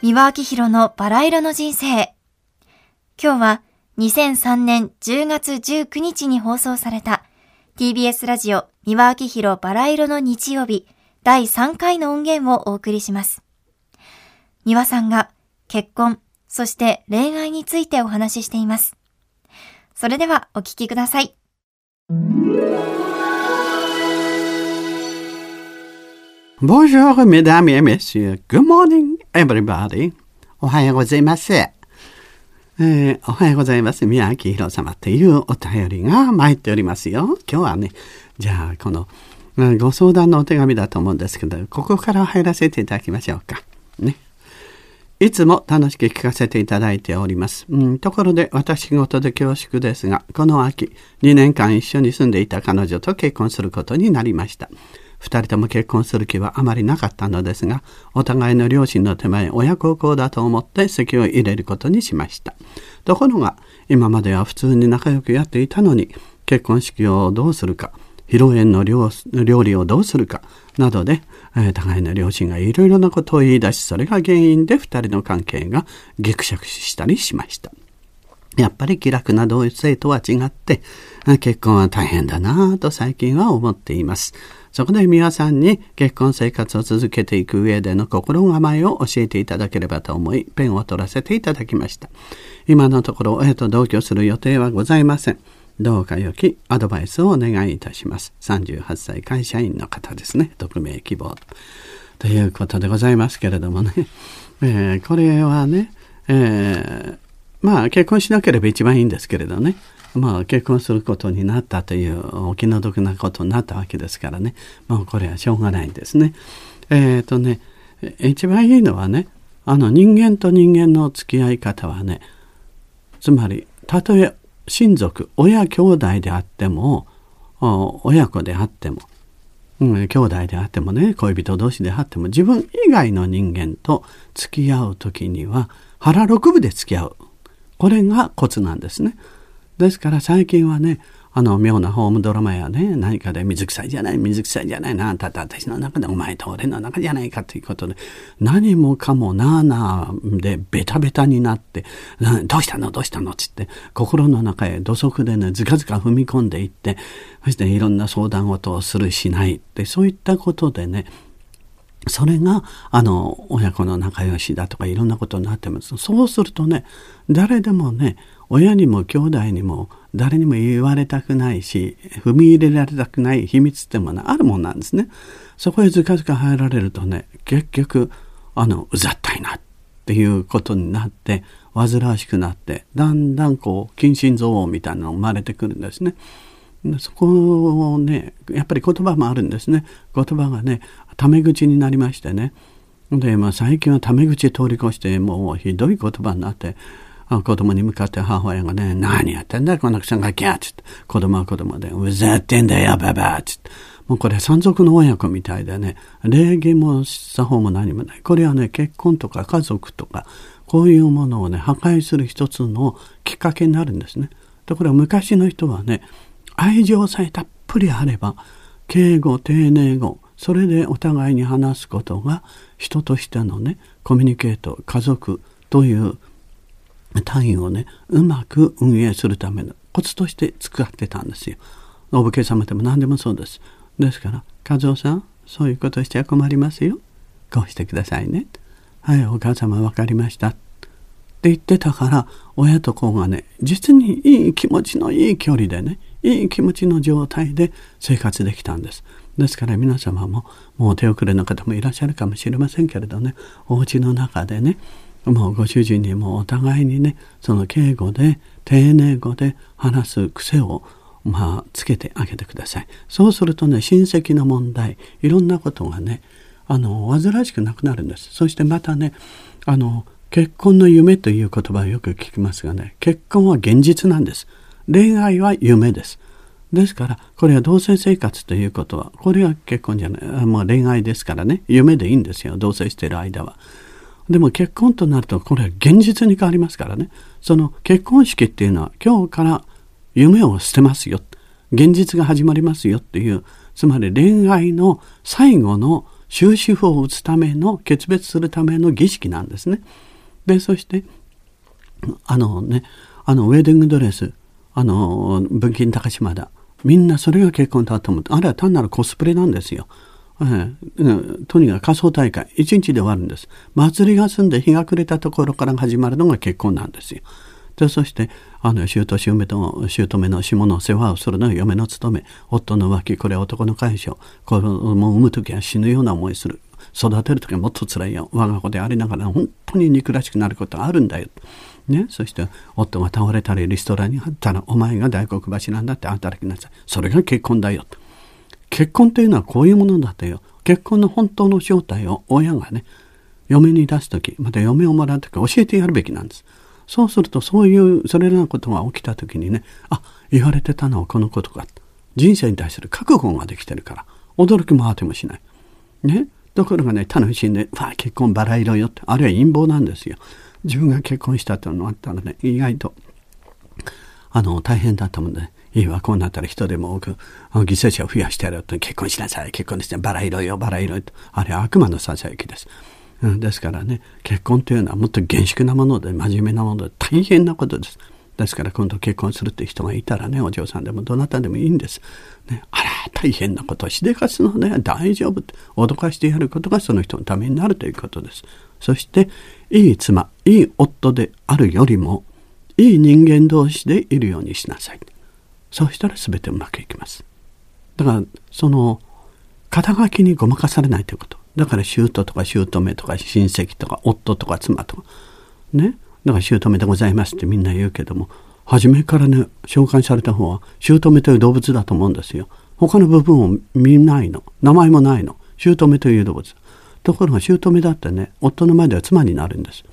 三輪明宏のバラ色の人生。今日は2003年10月19日に放送された TBS ラジオ三輪明宏バラ色の日曜日第3回の音源をお送りします。三輪さんが結婚、そして恋愛についてお話ししています。それではお聞きください。Bonjour, mesdames et messieurs. Good morning, everybody. おはようございます。えーおはようございます。宮城宏様っていうお便りが参っておりますよ。今日はね、じゃあこの、うんご相談のお手紙だと思うんですけど、ここから入らせていただきましょうか。ね。いつも楽しく聞かせていただいております。うん、ところで私事で恐縮ですが、この秋、2年間一緒に住んでいた彼女と結婚することになりました。二人とも結婚する気はあまりなかったのですが、お互いの両親の手前、親孝行だと思って籍を入れることにしました。ところが、今までは普通に仲良くやっていたのに、結婚式をどうするか、披露宴の料料理をどうするかなどで、えー互いの両親がいろいろなことを言い出しそれが原因で二人の関係がぎくしゃくしたりしましたやっぱり気楽な同一性とは違って結婚は大変だなぁと最近は思っていますそこで美輪さんに結婚生活を続けていく上での心構えを教えていただければと思いペンを取らせていただきました今のところ親と同居する予定はございませんどうか良きアドバイスをお願いいたします。38歳会社員の方ですね。匿名希望。ということでございますけれどもね。えーこれはね、えーまあ結婚しなければ一番いいんですけれどね。まあ結婚することになったというお気の毒なことになったわけですからね。まあこれはしょうがないんですね。えっ、とね、一番いいのはね、あの人間と人間の付き合い方はね、つまりたとえ親族親兄弟であっても親子であっても、うん、兄弟であってもね恋人同士であっても自分以外の人間と付き合う時には腹六分で付き合うこれがコツなんですね。ですから最近はねあの妙なホームドラマやね何かで水臭いじゃない水臭いじゃないなあんたと私の中でお前と俺の中じゃないかということで何もかもなあなあでベタベタになってどうしたの？どうしたの？っつって心の中へ土足でねずかずか踏み込んでいってそしていろんな相談事をするしないってそういったことでねそれがあの親子の仲良しだとかいろんなことになってますそうするとね誰でもね親にも兄弟にも誰にも言われたくないし踏み入れられたくない秘密ってものあるもんなんですね。そこへずかずか入られるとね結局あのうざったいなっていうことになって煩わしくなってだんだんこう近親憎悪みたいなのが生まれてくるんですね。そこをねやっぱり言葉もあるんですね。言葉がねタメ口になりましてね。で、まあ、最近はタメ口通り越してもうひどい言葉になってあ子供に向かって母親がね「何やってんだよこの草ガキや」つって子供は子供で「うざってんだよババア」つって。もうこれ山賊の親子みたいでね礼儀も作法も何もない。これはね結婚とか家族とかこういうものをね破壊する一つのきっかけになるんですね。ところが昔の人はね愛情さえたっぷりあれば敬語丁寧語それでお互いに話すことが人としてのねコミュニケート家族という単位をねうまく運営するためのコツとして使ってたんですよ。お武家様でも何でもそうです。ですから「和夫さんそういうことしちゃ困りますよ。こうしてくださいね」「はいお母様分かりました」って言ってたから親と子がね実にいい気持ちのいい距離でねいい気持ちの状態で生活できたんです。ですから皆様ももう手遅れの方もいらっしゃるかもしれませんけれどねお家の中でねもうご主人にもお互いにねその敬語で丁寧語で話す癖をまあつけてあげてください。そうするとね親戚の問題いろんなことがねあの煩わしくなくなるんです。そしてまたねあの結婚の夢という言葉をよく聞きますがね結婚は現実なんです。恋愛は夢です。ですからこれは同性生活ということはこれは結婚じゃないもう恋愛ですからね。夢でいいんですよ同棲している間は。でも結婚となるとこれは現実に変わりますからね。その結婚式っていうのは今日から夢を捨てますよ。現実が始まりますよっていう。つまり恋愛の最後の終止符を打つための決別するための儀式なんですね。でそしてあのねあのウェディングドレスあの文金高島だ。みんなそれが結婚だと思って。あれは単なるコスプレなんですよ。ええ、とにかく仮装大会。一日で終わるんです。祭りが済んで日が暮れたところから始まるのが結婚なんですよ。でそしてあの姑姑と姑の下の世話をするのが嫁の務め。夫の浮気これは男の解消。子供を産む時は死ぬような思いする。育てる時はもっと辛いよ。我が子でありながら本当に憎らしくなることがあるんだよ。ね、そして夫が倒れたりリストラにあったらお前が大黒柱なんだって働きなさい。それが結婚だよ。結婚というのはこういうものだとよ。結婚の本当の正体を親がね嫁に出す時また嫁をもらう時教えてやるべきなんです。そうするとそういうそれらのことが起きた時にねあ言われてたのはこのことか。人生に対する覚悟ができてるから。驚きもあてもしない。ね？ところがね楽しんで「わあ結婚バラ色よ」って。あるいは陰謀なんですよ。自分が結婚したというのがあったらね意外とあの大変だったもんで、いいわこうなったら人でも多く犠牲者を増やしてやると結婚しなさい結婚ですねバラ色よバラ色とあれは悪魔のささやきです、ですからね結婚というのはもっと厳粛なもので真面目なもので大変なことです。ですから今度結婚するって人がいたらねお嬢さんでもどなたでもいいんです、ね、あら大変なことしでかすのね。大丈夫。って脅かしてやることがその人のためになるということです。そしていい妻いい夫であるよりもいい人間同士でいるようにしなさい。そうしたら全てうまくいきます。だからその肩書きにごまかされないということ。だから姑とか姑とか親戚とか夫とか妻とか。ね。だから姑でございますってみんな言うけども初めからね紹介された方は姑という動物だと思うんですよ。他の部分を見ないの。名前もないの。姑という動物。ところが姑だってね夫の前では妻になるんです。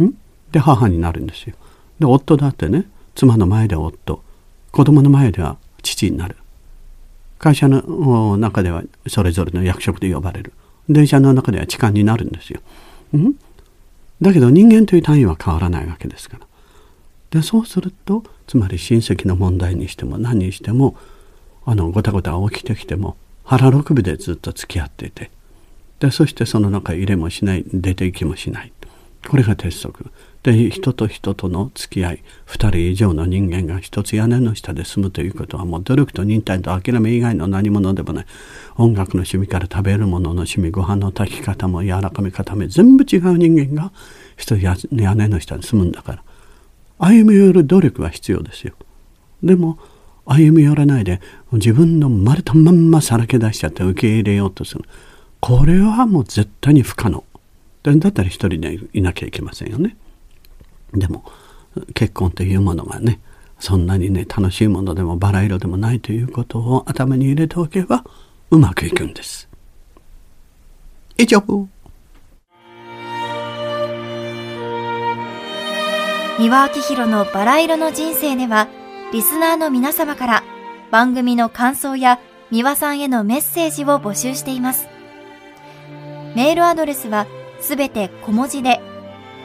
ん？で母になるんですよ。で夫だってね妻の前では夫。子供の前では父になる。会社の中ではそれぞれの役職で呼ばれる。電車の中では痴漢になるんですよ。ん？だけど人間という単位は変わらないわけですから。でそうするとつまり親戚の問題にしても何にしてもあのごたごた起きてきても腹六分でずっと付き合っていて。でそしてその中入れもしない出て行きもしない。これが鉄則。で人と人との付き合い2人以上の人間が一つ屋根の下で住むということはもう努力と忍耐と諦め以外の何者でもない。音楽の趣味から食べるものの趣味ご飯の炊き方も柔らかめ固め全部違う人間が一つ屋根の下で住むんだから。歩み寄る努力は必要ですよ。でも歩み寄らないで自分の生まれたまんまさらけ出しちゃって受け入れようとする。これはもう絶対に不可能。だったら一人でいなきゃいけませんよね。でも結婚というものがねそんなにね楽しいものでもバラ色でもないということを頭に入れておけばうまくいくんです。以上。三輪明宏のバラ色の人生ではリスナーの皆様から番組の感想や三輪さんへのメッセージを募集しています。メールアドレスはすべて小文字で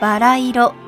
バラ色